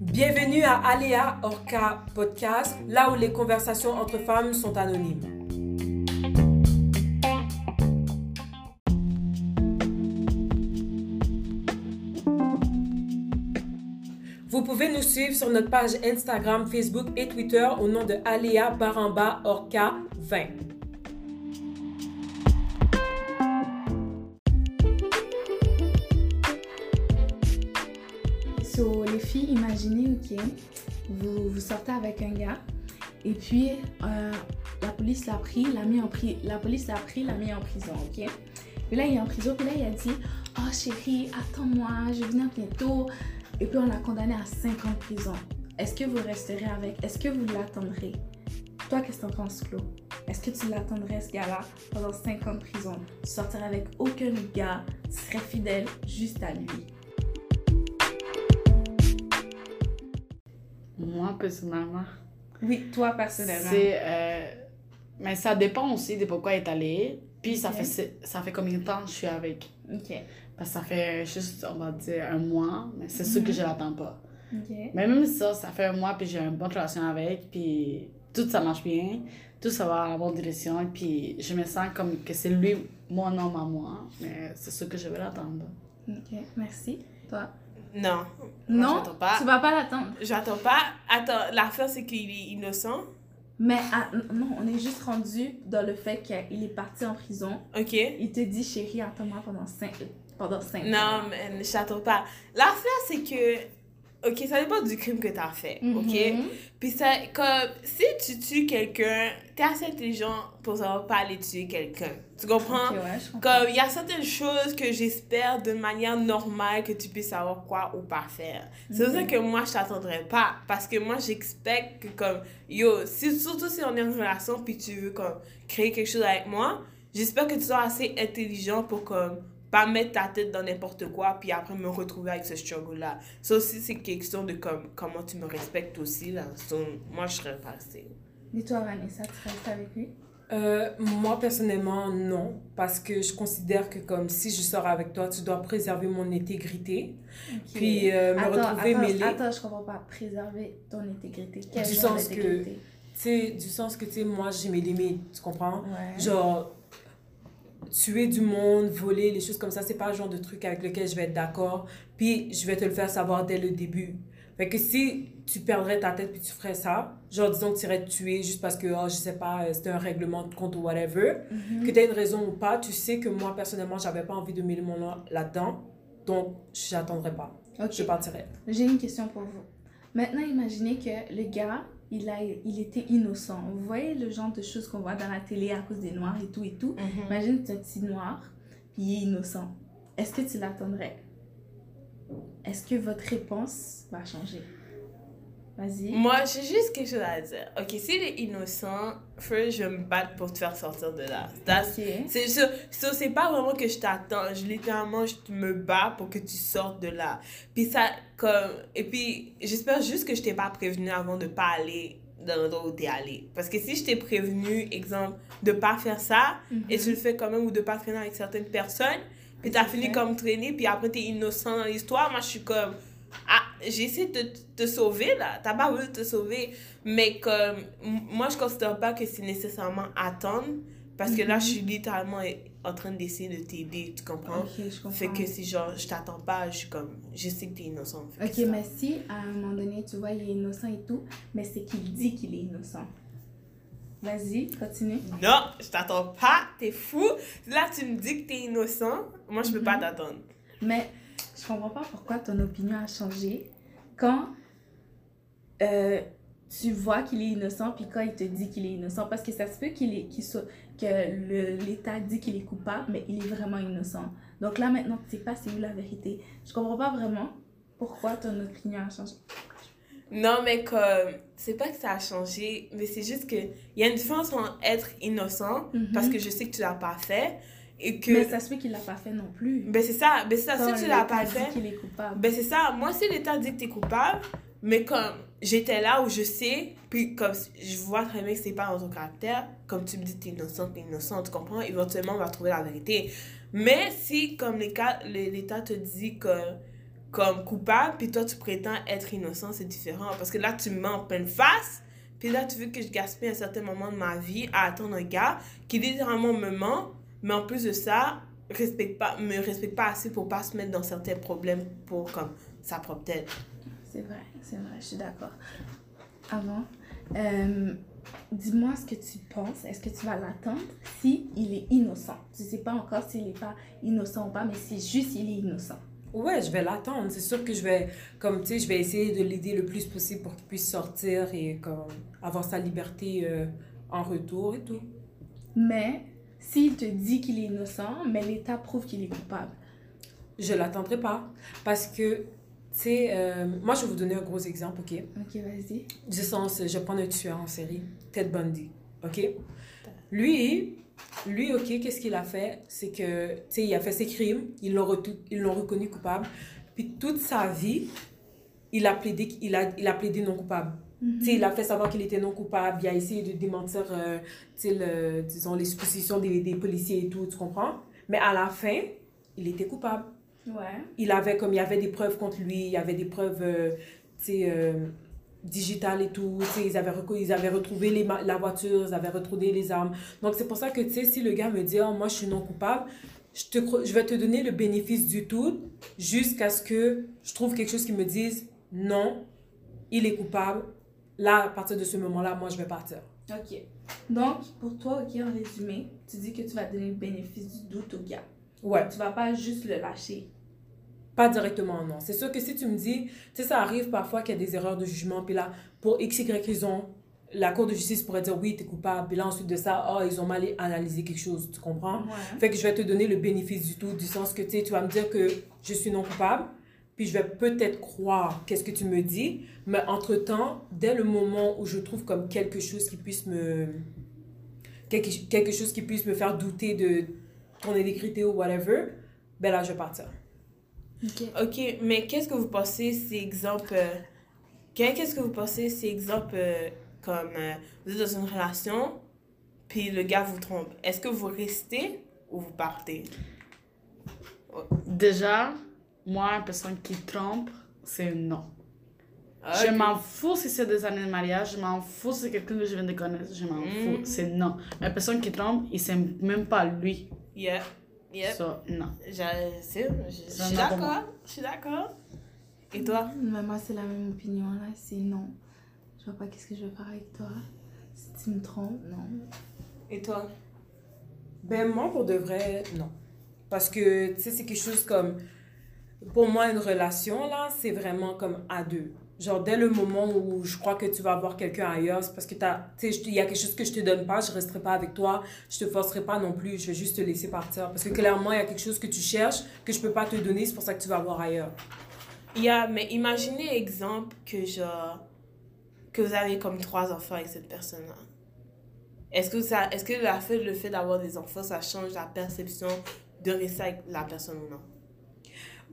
Bienvenue à Aléa Orca Podcast, là où les conversations entre femmes sont anonymes. Vous pouvez nous suivre sur notre page Instagram, Facebook et Twitter au nom de Aléa Baramba Orca 20. So, les filles, imaginez, ok, vous, vous sortez avec un gars, et puis euh, la police l'a pris, l'a mis en la police l'a pris, l'a mis en prison, ok. Puis là, il est en prison, puis là, il a dit, oh chérie, attends-moi, je venir bientôt. Et puis on l'a condamné à 5 ans de prison. Est-ce que vous resterez avec Est-ce que vous l'attendrez? Toi, qu'est-ce que t'en penses, Flo? Est-ce que tu l'attendrais, ce gars-là, pendant 5 ans de prison? Tu sortirais avec aucun gars, tu serais fidèle juste à lui. Moi, personnellement, Oui, toi personnellement. c'est. euh, mais ça dépend aussi de pourquoi il est allé. Puis ça, fait, ça fait combien de temps que je suis avec? Ok. Parce que ça fait juste, on va dire, un mois. Mais c'est sûr que je l'attends pas. Mais même ça, ça fait un mois, puis j'ai une bonne relation avec. Puis tout ça marche bien. Tout ça va dans la bonne direction. Puis je me sens comme que c'est lui, mon homme à moi. Mais c'est sûr que je vais l'attendre. Ok. Merci. Toi? Non. Moi, non, j'attends pas. tu vas pas l'attendre. J'attends pas. Attends, l'affaire, c'est qu'il est innocent. Mais ah, non, on est juste rendu dans le fait qu'il est parti en prison. OK? Il te dit, chérie, attends-moi pendant 5 pendant cinq ans. Non, mais je t'attends pas. L'affaire, c'est que. OK, ça dépend du crime que t'as fait. OK? Mhm. Puis ça, comme. Si tu tues quelqu'un, t'es assez intelligent pour savoir pas aller tuer quelqu'un. Tu comprends? Ok, ouais, je comprends. Comme il y a certaines choses que j'espère de manière normale que tu puisses savoir quoi ou pas faire. C'est pour ça que moi je t'attendrai pas parce que moi j'expecte que comme yo, si, surtout si on est en relation puis tu veux comme créer quelque chose avec moi, j'espère que tu seras assez intelligent pour comme pas mettre ta tête dans n'importe quoi puis après me retrouver avec ce struggle là. Ça aussi c'est question de comme comment tu me respectes aussi là. So, moi je serais passée. Et toi, Vanessa, tu restes avec lui? Euh, moi, personnellement, non. Parce que je considère que comme si je sors avec toi, tu dois préserver mon intégrité. Puis euh, me attends, retrouver attends, mêlée. attends, je comprends pas. Préserver ton intégrité. Quel Du genre sens que-? Tu sais, du sens que, tu sais, moi, j'ai mes limites, tu comprends? Ouais. Genre, tuer du monde, voler, les choses comme ça, c'est pas le genre de truc avec lequel je vais être d'accord. Puis, je vais te le faire savoir dès le début. Fait que si tu perdrais ta tête puis tu ferais ça, genre, disons que tu irais te tuer juste parce que, oh, je sais pas, euh, c'était un règlement de compte ou whatever, Mhm. que tu une raison ou pas, tu sais que moi, personnellement, j'avais pas envie de mêler mon nom là-dedans. Donc, j'attendrai pas. Ok. Je partirai. J'ai une question pour vous. Maintenant, imaginez que le gars, il, a, il était innocent. Vous voyez le genre de choses qu'on voit dans la télé à cause des noirs et tout et tout? Imagine que tu es un petit noir, puis il est innocent. Est-ce que tu l'attendrais? Est-ce que votre réponse va changer? Vas-y. Moi, j'ai juste quelque chose à dire. Ok, s'il est innocent, first, je vais me battre pour te faire sortir de là. C'est c'est pas vraiment que je t'attends. Je littéralement, je me bats pour que tu sortes de là. Puis ça, comme. Et puis, j'espère juste que je t'ai pas prévenu avant de pas aller dans l'endroit où t'es allé. Parce que si je t'ai prévenu, exemple, de pas faire ça, et tu le fais quand même, ou de pas traîner avec certaines personnes, puis t'as fini comme traîner, puis après t'es innocent dans l'histoire, moi je suis comme. Ah, j'ai essayé de te, sauver là, t'as pas voulu te sauver, mais comme. Moi je considère pas que c'est nécessairement attendre, parce que là je suis littéralement en train d'essayer de t'aider, tu comprends? Ok, je comprends. Fait que si genre je t'attends pas, je suis comme. Je sais que t'es innocent. Ok, mais si à un moment donné, tu vois, il est innocent et tout, mais c'est qu'il dit qu'il est innocent. Vas-y, continue. Non, je t'attends pas, t'es fou. Là tu me dis que t'es innocent, moi je peux pas t'attendre. Mais je comprends pas pourquoi ton opinion a changé quand euh, tu vois qu'il est innocent puis quand il te dit qu'il est innocent. Parce que ça se peut qu'il est, qu'il soit, que l'État dit qu'il est coupable, mais il est vraiment innocent. Donc là, maintenant, tu sais pas c'est où la vérité. Je comprends pas vraiment pourquoi ton opinion a changé. Non, mais comme, c'est pas que ça a changé, mais c'est juste que il y a une différence entre être innocent, Mhm. parce que je sais que tu l'as pas fait, et que. Mais ça se peut qu'il l'a pas fait non plus. Ben c'est ça, ben c'est ça, Quand si tu l'as pas fait. qu'il est coupable. Ben c'est ça, moi si l'État dit que t'es coupable, Mais comme j'étais là où je sais, puis comme je vois très bien que c'est pas dans ton caractère, comme tu me dis, t'es innocente, t'es innocente, tu comprends? Éventuellement, on va trouver la vérité. Mais si, comme l'État te dit que comme coupable, puis toi, tu prétends être innocent, c'est différent. Parce que là, tu me mets en pleine face, puis là, tu veux que je gaspille un certain moment de ma vie à attendre un gars qui littéralement me ment, mais en plus de ça, respecte pas, me respecte pas assez pour pas se mettre dans certains problèmes pour comme sa propre tête. C'est vrai, c'est vrai, je suis d'accord. Avant, euh, dis-moi ce que tu penses. Est-ce que tu vas l'attendre si il est innocent? Tu sais pas encore s'il est pas innocent ou pas, mais si juste il est innocent. Ouais, je vais l'attendre. C'est sûr que je vais, comme tu sais, je vais essayer de l'aider le plus possible pour qu'il puisse sortir et comme avoir sa liberté euh, en retour et tout. Mais s'il te dit qu'il est innocent, mais l'État prouve qu'il est coupable. Je l'attendrai pas parce que sais, euh, moi, je vais vous donner un gros exemple, OK? Ok, vas-y. Du sens, je prendre un tueur en série, Ted Bundy, OK? Lui, lui, OK, qu'est-ce qu'il a fait? C'est que, tu sais, il a fait ses crimes, ils l'ont ils l'ont reconnu coupable, puis toute sa vie, il a plaidé, il a, il a plaidé non coupable. Mhm. Il a fait savoir qu'il était non coupable, il a essayé de démentir, euh, le- disons, les suppositions des, des policiers et tout, tu comprends? Mais à la fin, il était coupable Ouais. il avait comme il y avait des preuves contre lui, il y avait des preuves euh, euh, digitales et tout, ils avaient ils avaient retrouvé les la voiture, ils avaient retrouvé les armes. Donc c'est pour ça que tu sais si le gars me dit oh, moi je suis non coupable, je te je vais te donner le bénéfice du tout jusqu'à ce que je trouve quelque chose qui me dise non, il est coupable. Là à partir de ce moment-là, moi je vais partir. Ok. Donc, pour toi, ok, en résumé, tu dis que tu vas donner le bénéfice du doute au gars. Ouais. Tu vas pas juste le lâcher. Pas directement, non. C'est sûr que si tu me dis, tu sais, ça arrive parfois qu'il y a des erreurs de jugement, puis là, pour X, Y raison, la Cour de justice pourrait dire oui, t'es coupable, puis là, ensuite de ça, oh, ils ont mal analysé quelque chose, tu comprends? Ouais. Fait que je vais te donner le bénéfice du tout, du sens que, tu sais, tu vas me dire que je suis non coupable, puis je vais peut-être croire qu'est-ce que tu me dis, mais entre-temps, dès le moment où je trouve comme quelque chose qui puisse me... Quelque, quelque chose qui puisse me faire douter de ton intégrité ou whatever, ben là, je vais partir. Ok. Ok, mais qu'est-ce que vous pensez, ces exemples. euh, qu'est- Qu'est-ce que vous pensez, ces exemples euh, comme euh, vous êtes dans une relation, puis le gars vous trompe? Est-ce que vous restez ou vous partez? Déjà, moi, une personne qui trompe, c'est non. Je Ok. m'en fous si c'est des années de mariage, je m'en fous si c'est quelqu'un que je viens de connaître, je m'en fous, Mhm. c'est non. Mais la personne qui trompe, il sait même pas lui. Yeah. Yep. Ça, non. Je, je- je suis d'accord. Je suis d'accord. Et toi? Moi, c'est la même opinion là. C'est non. Je vois pas qu'est-ce que je vais faire avec toi. Si tu me trompes, non. Et toi? Ben, moi, pour de vrai, non. Parce que, tu sais, c'est quelque chose comme. Pour moi, une relation, là, c'est vraiment comme à deux. Genre, dès le moment où je crois que tu vas voir quelqu'un ailleurs, c'est parce que il y a quelque chose que je te donne pas, je resterai pas avec toi, je te forcerai pas non plus, je vais juste te laisser partir. Parce que clairement, il y a quelque chose que tu cherches, que je peux pas te donner, c'est pour ça que tu vas voir ailleurs. Yeah, mais imaginez, exemple, que genre. que vous avez comme trois enfants avec cette personne-là. Est-ce que, ça, est-ce que la fait, le fait d'avoir des enfants, ça change la perception de rester avec la personne ou non?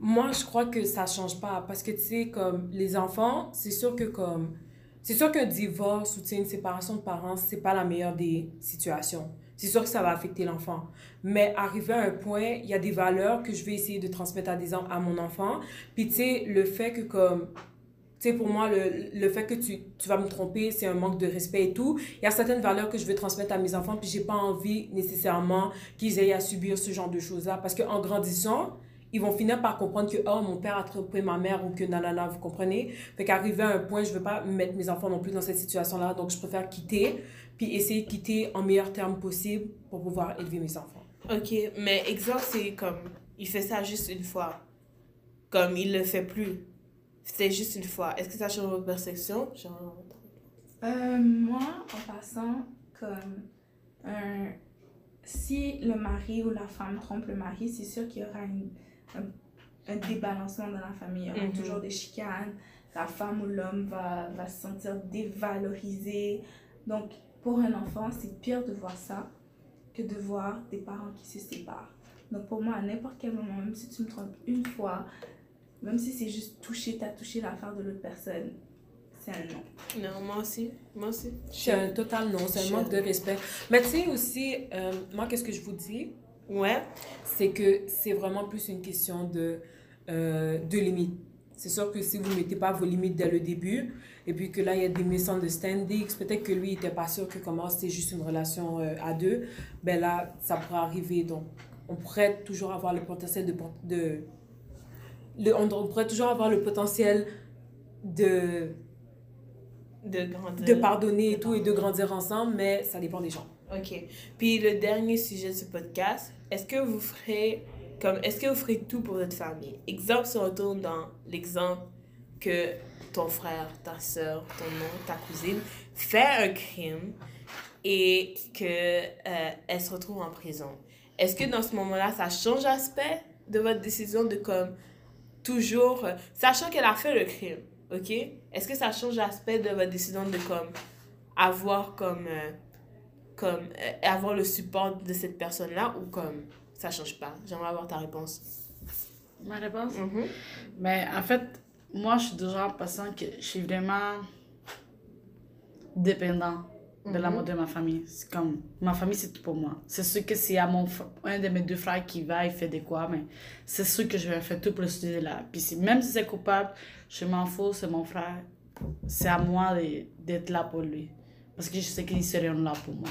Moi, je crois que ça change pas parce que tu sais comme les enfants, c'est sûr que comme c'est sûr qu'un divorce ou une séparation de parents, c'est pas la meilleure des situations. C'est sûr que ça va affecter l'enfant. Mais arrivé à un point, il y a des valeurs que je vais essayer de transmettre à des à mon enfant. Puis tu sais le fait que comme tu sais, pour moi, le, le fait que tu, tu vas me tromper, c'est un manque de respect et tout. Il y a certaines valeurs que je veux transmettre à mes enfants, puis j'ai pas envie nécessairement qu'ils aient à subir ce genre de choses-là. Parce qu'en grandissant, ils vont finir par comprendre que, oh, mon père a trompé ma mère ou que nanana, vous comprenez? Fait qu'arriver à un point, je veux pas mettre mes enfants non plus dans cette situation-là, donc je préfère quitter, puis essayer de quitter en meilleur terme possible pour pouvoir élever mes enfants. Ok, mais exemple, c'est comme. Il fait ça juste une fois. Comme il le fait plus. C'est juste une fois. Est-ce que ça change votre perception? Genre. Euh, moi, en passant, comme un- si le mari ou la femme trompe le mari, c'est sûr qu'il y aura une- un, un débalancement dans la famille. Il y aura Mhm. toujours des chicanes. La femme ou l'homme va, va se sentir dévalorisé. Donc, pour un enfant, c'est pire de voir ça que de voir des parents qui se séparent. Donc, pour moi, à n'importe quel moment, même si tu me trompes une fois, même si c'est juste toucher, t'as touché l'affaire de l'autre personne, c'est un non. Non, moi aussi. Moi aussi. C'est un total non, c'est un Je- manque de respect. Mais tu sais aussi, euh, moi, qu'est-ce que je vous dis? Ouais. c'est que c'est vraiment plus une question de, euh, de limites. C'est sûr que si vous ne mettez pas vos limites dès le début, et puis que là, il y a des misunderstandings, peut-être que lui, il n'était pas sûr que comment c'était juste une relation euh, à deux, ben là, ça pourrait arriver. Donc, on pourrait toujours avoir le potentiel de... de le, on, on pourrait toujours avoir le potentiel de, De grandir. de pardonner et tout, et de grandir ensemble, mais ça dépend des gens. Ok. Puis le dernier sujet de ce podcast, est-ce que vous ferez comme est-ce que vous tout pour votre famille? Exemple, on retourne dans l'exemple que ton frère, ta soeur, ton oncle, ta cousine fait un crime et que euh, elle se retrouve en prison. Est-ce que dans ce moment-là, ça change l'aspect de votre décision de comme toujours, euh, sachant qu'elle a fait le crime, ok? Est-ce que ça change l'aspect de votre décision de comme avoir comme euh, comme euh, avoir le support de cette personne-là ou comme ça change pas? J'aimerais avoir ta réponse. Ma réponse? Mhm. Mais en fait, moi, je suis du genre de personne que je suis vraiment dépendant de l'amour de ma famille. C'est comme, ma famille, c'est tout pour moi. C'est sûr que s'il y a mon, un de mes deux frères qui va, il fait des quoi, mais c'est sûr que je vais faire tout pour le soutenir là. Puis si, même si c'est coupable, je m'en fous, c'est mon frère. C'est à moi de- d'être là pour lui. Parce que je sais qu'ils seront là pour moi.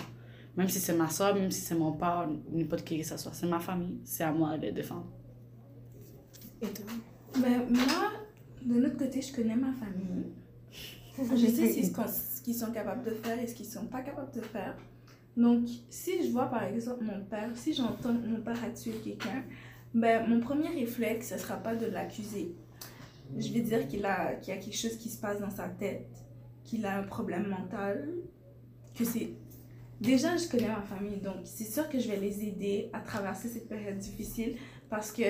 Même si c'est ma soeur, même si c'est mon père, n'importe qui que ce soit. C'est ma famille, c'est à moi de les défendre. Et toi? Ben, moi, de l'autre côté, je connais ma famille. Je sais ce qu'ils sont capables de faire et ce qu'ils sont pas capables de faire. Donc, si je vois par exemple mon père, si j'entends mon père a tué quelqu'un, ben, mon premier réflexe, ce sera pas de l'accuser. Je vais dire qu'il a, qu'il y a quelque chose qui se passe dans sa tête, qu'il a un problème mental, que c'est... Déjà, je connais ma famille, donc c'est sûr que je vais les aider à traverser cette période difficile parce que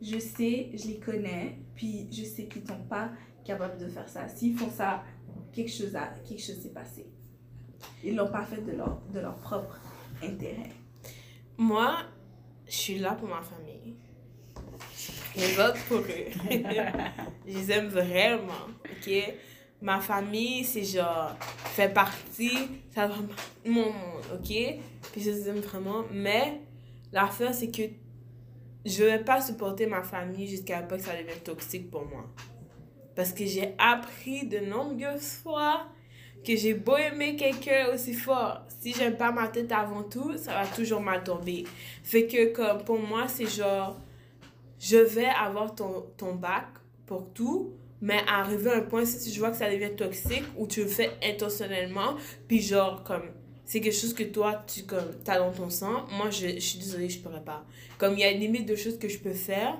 je sais, je les connais, puis je sais qu'ils sont pas capables de faire ça. S'ils font ça, quelque chose, a, quelque chose s'est passé. Ils l'ont pas fait de leur, de leur propre intérêt. Moi, je suis là pour ma famille. Je vote pour eux. je les aime vraiment, ok? Ma famille, c'est genre, fait partie, ça vraiment mon monde, ok? Puis je les aime vraiment. Mais l'affaire, c'est que je vais pas supporter ma famille jusqu'à pas que ça devienne toxique pour moi. Parce que j'ai appris de nombreuses fois que j'ai beau aimer quelqu'un aussi fort, si j'aime pas ma tête avant tout, ça va toujours mal tomber. Fait que comme pour moi, c'est genre, je vais avoir ton, ton bac pour tout, mais arriver à un point, si je vois que ça devient toxique ou tu le fais intentionnellement, puis genre comme, c'est quelque chose que toi, tu comme, as dans ton sang, moi, je, suis désolée, je pourrais pas. Comme il y a une limite de choses que je peux faire,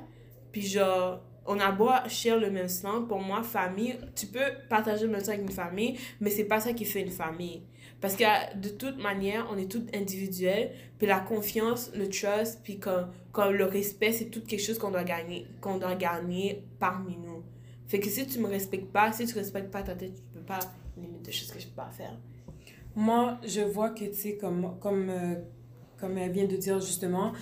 puis genre, on a beau share le même sang, pour moi, famille, tu peux partager le même sang avec une famille, mais c'est pas ça qui fait une famille. Parce que de toute manière, on est toutes individuelles, puis la confiance, le trust, puis comme, comme le respect, c'est tout quelque chose qu'on doit gagner, qu'on doit gagner parmi nous. Fait que si tu me respectes pas, si tu respectes pas ta tête, tu peux pas limite de choses que je peux pas faire. Moi, je vois que, tu sais, comme, comme, euh, comme elle vient de dire justement,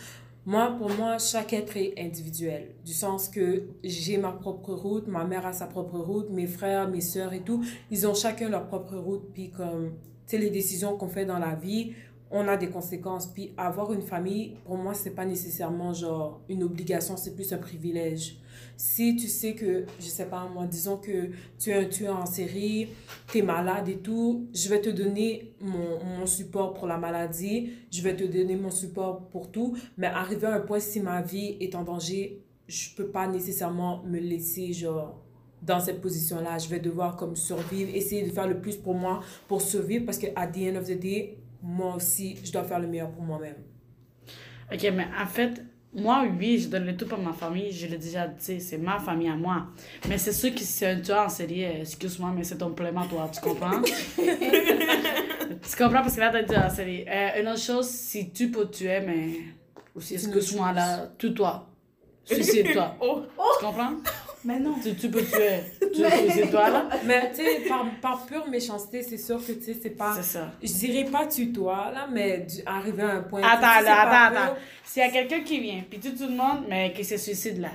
moi, pour moi, chaque être est individuel. Du sens que j'ai ma propre route, ma mère a sa propre route, mes frères, mes sœurs et tout, ils ont chacun leur propre route. Puis comme, tu sais, les décisions qu'on fait dans la vie, on a des conséquences. Puis avoir une famille, pour moi, c'est pas nécessairement genre une obligation, c'est plus un privilège. Si tu sais que, je sais pas, moi, disons que tu es un tueur en série, tu es malade et tout, je vais te donner mon, mon support pour la maladie, je vais te donner mon support pour tout, mais arrivé à un point, si ma vie est en danger, je peux pas nécessairement me laisser, genre, dans cette position-là. Je vais devoir, comme, survivre, essayer de faire le plus pour moi, pour survivre, parce que, at the end of the day, moi aussi, je dois faire le meilleur pour moi-même. Ok, mais en fait, moi, oui, je donne le tout pour ma famille. Je l'ai déjà dit, c'est ma famille à moi. Mais c'est sûr que c'est un tueur en série, euh, excuse-moi, mais c'est ton pleinement, toi. Tu comprends? tu comprends? Parce que là, t'as dit en série. Euh, une autre chose, si tu peux tuer, mais aussi, excuse-moi, là, tue-toi. Suicide-toi. Oh, tu comprends? Mais non. Tu, tu peux tuer. Tu suicides-toi, là. Mais, tu sais, par, par pure méchanceté, c'est sûr que, tu sais, c'est pas... C'est ça. Je dirais pas tue-toi, là, mais du- arriver à un point... Attends, tu c'est là, attends, attends. S'il y a quelqu'un qui vient, puis tout, tout le monde, mais qui se suicide là.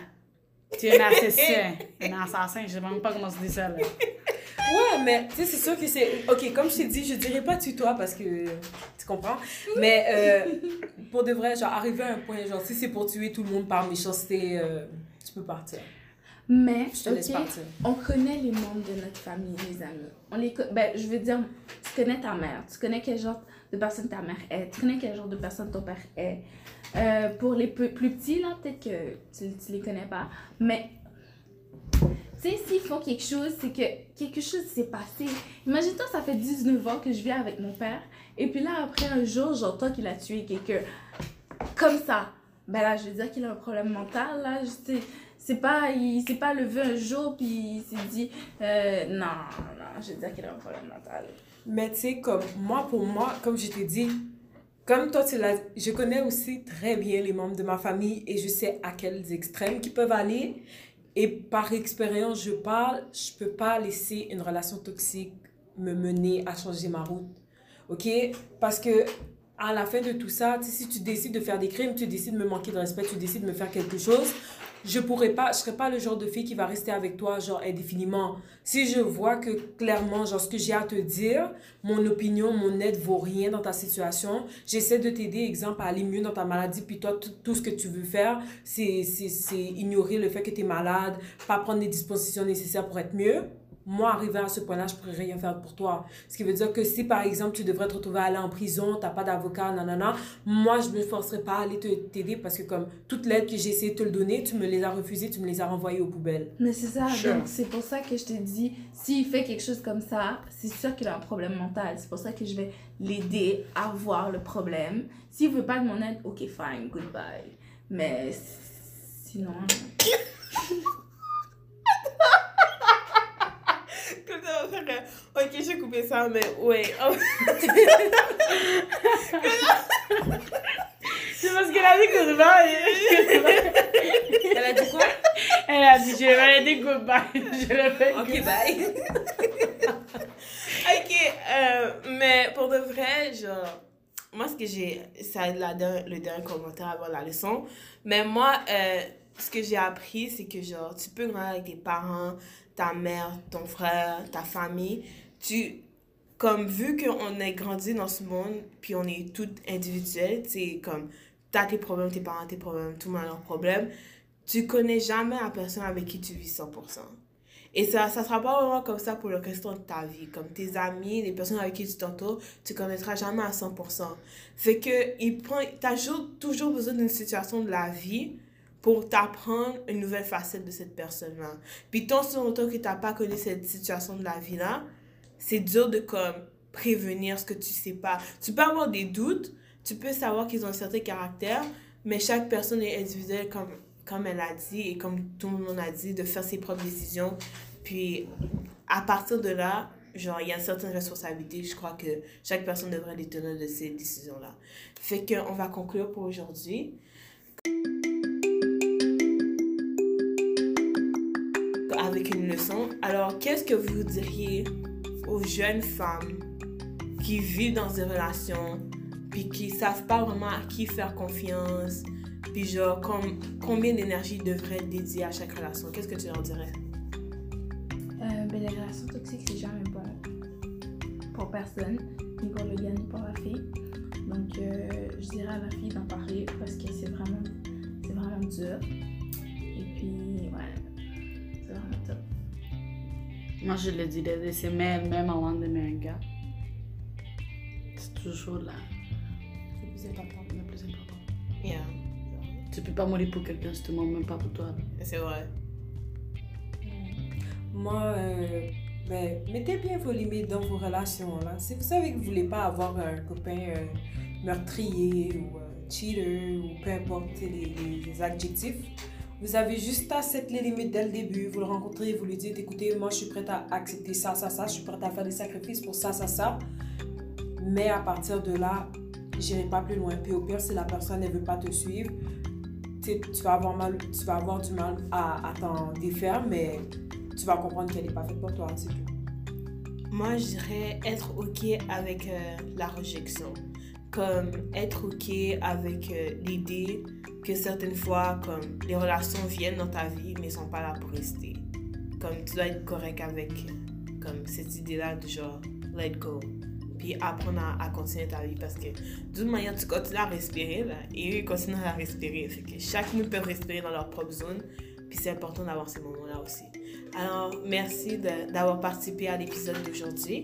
Tu es un assassin. un assassin, je sais même pas comment se dit ça là. Ouais, mais tu sais, c'est sûr que c'est. Ok, comme je t'ai dit, je dirais pas tutoie parce que. Tu comprends? Mais euh, pour de vrai, genre, arriver à un point, genre, si c'est pour tuer tout le monde par méchanceté, euh, tu peux partir. Mais, Je te laisse ok, partir. on connaît les membres de notre famille, les amis. On les ben, je veux dire, tu connais ta mère, tu connais quel genre de personne ta mère est, tu connais quel genre de personne ton père est. Euh, pour les plus petits, là, peut-être que tu, tu les connais pas, mais tu sais, s'ils font quelque chose, c'est que quelque chose s'est passé. Imagine-toi, ça fait 19 ans que je vis avec mon père, et puis là, après un jour, j'entends qu'il a tué quelqu'un. Comme ça. Ben là, je veux dire qu'il a un problème mental, là, je sais. C'est pas, il s'est pas levé un jour puis il s'est dit, euh, non, non, je veux dire qu'il a un problème mental. Mais tu sais, comme moi, pour moi, comme je t'ai dit, comme toi, tu l'as je connais aussi très bien les membres de ma famille et je sais à quels extrêmes qu'ils peuvent aller. Et par expérience, je parle, je peux pas laisser une relation toxique me mener à changer ma route. OK? Parce que à la fin de tout ça, si tu décides de faire des crimes, tu décides de me manquer de respect, tu décides de me faire quelque chose, je pourrais pas, je serais pas le genre de fille qui va rester avec toi, genre, indéfiniment. Si je vois que clairement, genre, ce que j'ai à te dire, mon opinion, mon aide vaut rien dans ta situation, j'essaie de t'aider, exemple, à aller mieux dans ta maladie, puis toi, tout, ce que tu veux faire, c'est ignorer le fait que tu es malade, pas prendre les dispositions nécessaires pour être mieux. Moi, arrivé à ce point-là, je pourrais rien faire pour toi. Ce qui veut dire que si, par exemple, tu devrais te retrouver à aller en prison, t'as pas d'avocat, nanana, moi, je me forcerai pas à aller te- t'aider parce que comme toute l'aide que j'ai essayé de te le donner, tu me les as refusées, tu me les as renvoyées aux poubelles. Mais c'est ça, Sure. donc c'est pour ça que je te dis, s'il fait quelque chose comme ça, c'est sûr qu'il a un problème mental. C'est pour ça que je vais l'aider à voir le problème. S'il veut pas de mon aide, ok, fine, goodbye. Mais sinon. Comme ça, on ferait, Ok, j'ai coupé ça, mais ouais. Oh. C'est parce qu'elle a dit goodbye. Elle a dit quoi? Elle a dit, je vais aider goodbye. Je le fais. Ok, bye. Ok, euh, mais pour de vrai, genre, moi, ce que j'ai, c'est la le dernier commentaire avant la leçon, mais moi, euh, ce que j'ai appris, c'est que, genre, tu peux grandir avec tes parents, ta mère, ton frère, ta famille, tu, comme, vu qu'on a grandi dans ce monde, puis on est toutes individuelles, tu sais, comme, t'as tes problèmes, tes parents, tes problèmes, tout le monde a leurs problèmes, tu connais jamais la personne avec qui tu vis 100%. Et ça ça sera pas vraiment comme ça pour le restant de ta vie. Comme tes amis, les personnes avec qui tu t'entoures, tu connaîtras jamais à 100%. Fait que il prend, t'as toujours, toujours besoin d'une situation de la vie pour t'apprendre une nouvelle facette de cette personne-là. Puis tant sur longtemps que t'as pas connu cette situation de la vie-là, c'est dur de comme prévenir ce que tu sais pas. Tu peux avoir des doutes, tu peux savoir qu'ils ont un certain caractère, mais chaque personne est individuelle comme, comme elle a dit et comme tout le monde a dit, de faire ses propres décisions. Puis à partir de là, genre, il y a une certaine responsabilité. Je crois que chaque personne devrait les tenir de ces décisions-là. Fait qu'on va conclure pour aujourd'hui. Avec une leçon. Alors, qu'est-ce que vous diriez aux jeunes femmes qui vivent dans des relations puis qui savent pas vraiment à qui faire confiance puis genre com- combien d'énergie ils devraient dédier à chaque relation? Qu'est-ce que tu leur dirais? Euh, ben, les relations toxiques, c'est jamais bon pour personne, ni pour le gars, ni pour la fille. Donc, euh, je dirais à la fille d'en parler parce que c'est vraiment, vraiment dur. Et puis, ouais, c'est vraiment top. Moi, je le dis de laisser elle-même avant d'aimer un gars. C'est toujours là. C'est plus important. Le plus important. yeah Tu peux pas mourir pour quelqu'un si tu ne mens même pas pour toi. c'est vrai Moi, euh, ben, mettez bien vos limites dans vos relations. Là. Si vous savez que vous voulez pas avoir un copain euh, meurtrier ou euh, cheater ou peu importe les- les adjectifs, vous avez juste à settre les limites dès le début. Vous le rencontrez, vous lui dites écoutez, moi je suis prête à accepter ça, ça, ça, je suis prête à faire des sacrifices pour ça, ça, ça. Mais à partir de là, j'irai pas plus loin. Puis au pire, si la personne ne veut pas te suivre, tu vas avoir, mal, tu vas avoir du mal à, t'en défaire, mais tu vas comprendre qu'elle n'est pas faite pour toi, tout. moi je dirais être ok avec euh, la rejection comme être ok avec euh, l'idée que certaines fois comme les relations viennent dans ta vie mais sont pas là pour rester comme tu dois être correct avec comme cette idée-là de genre, let go. Puis apprendre à, continuer ta vie parce que toute manière, tu continues à respirer là, et eux ils continuent à respirer. Fait que chacun peut respirer dans leur propre zone. Puis c'est important d'avoir ces moments-là aussi. Alors, merci d'avoir participé à l'épisode d'aujourd'hui.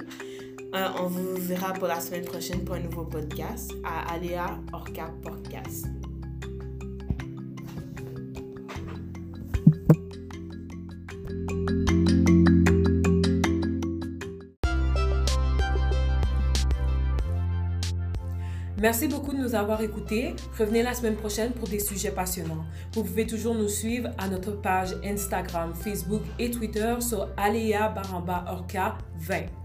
Euh, on vous verra pour la semaine prochaine pour un nouveau podcast à Aléa Orca Podcast. Merci beaucoup de nous avoir écoutés. Revenez la semaine prochaine pour des sujets passionnants. Vous pouvez toujours nous suivre à notre page Instagram, Facebook et Twitter sur Aléa Baramba Orca 20.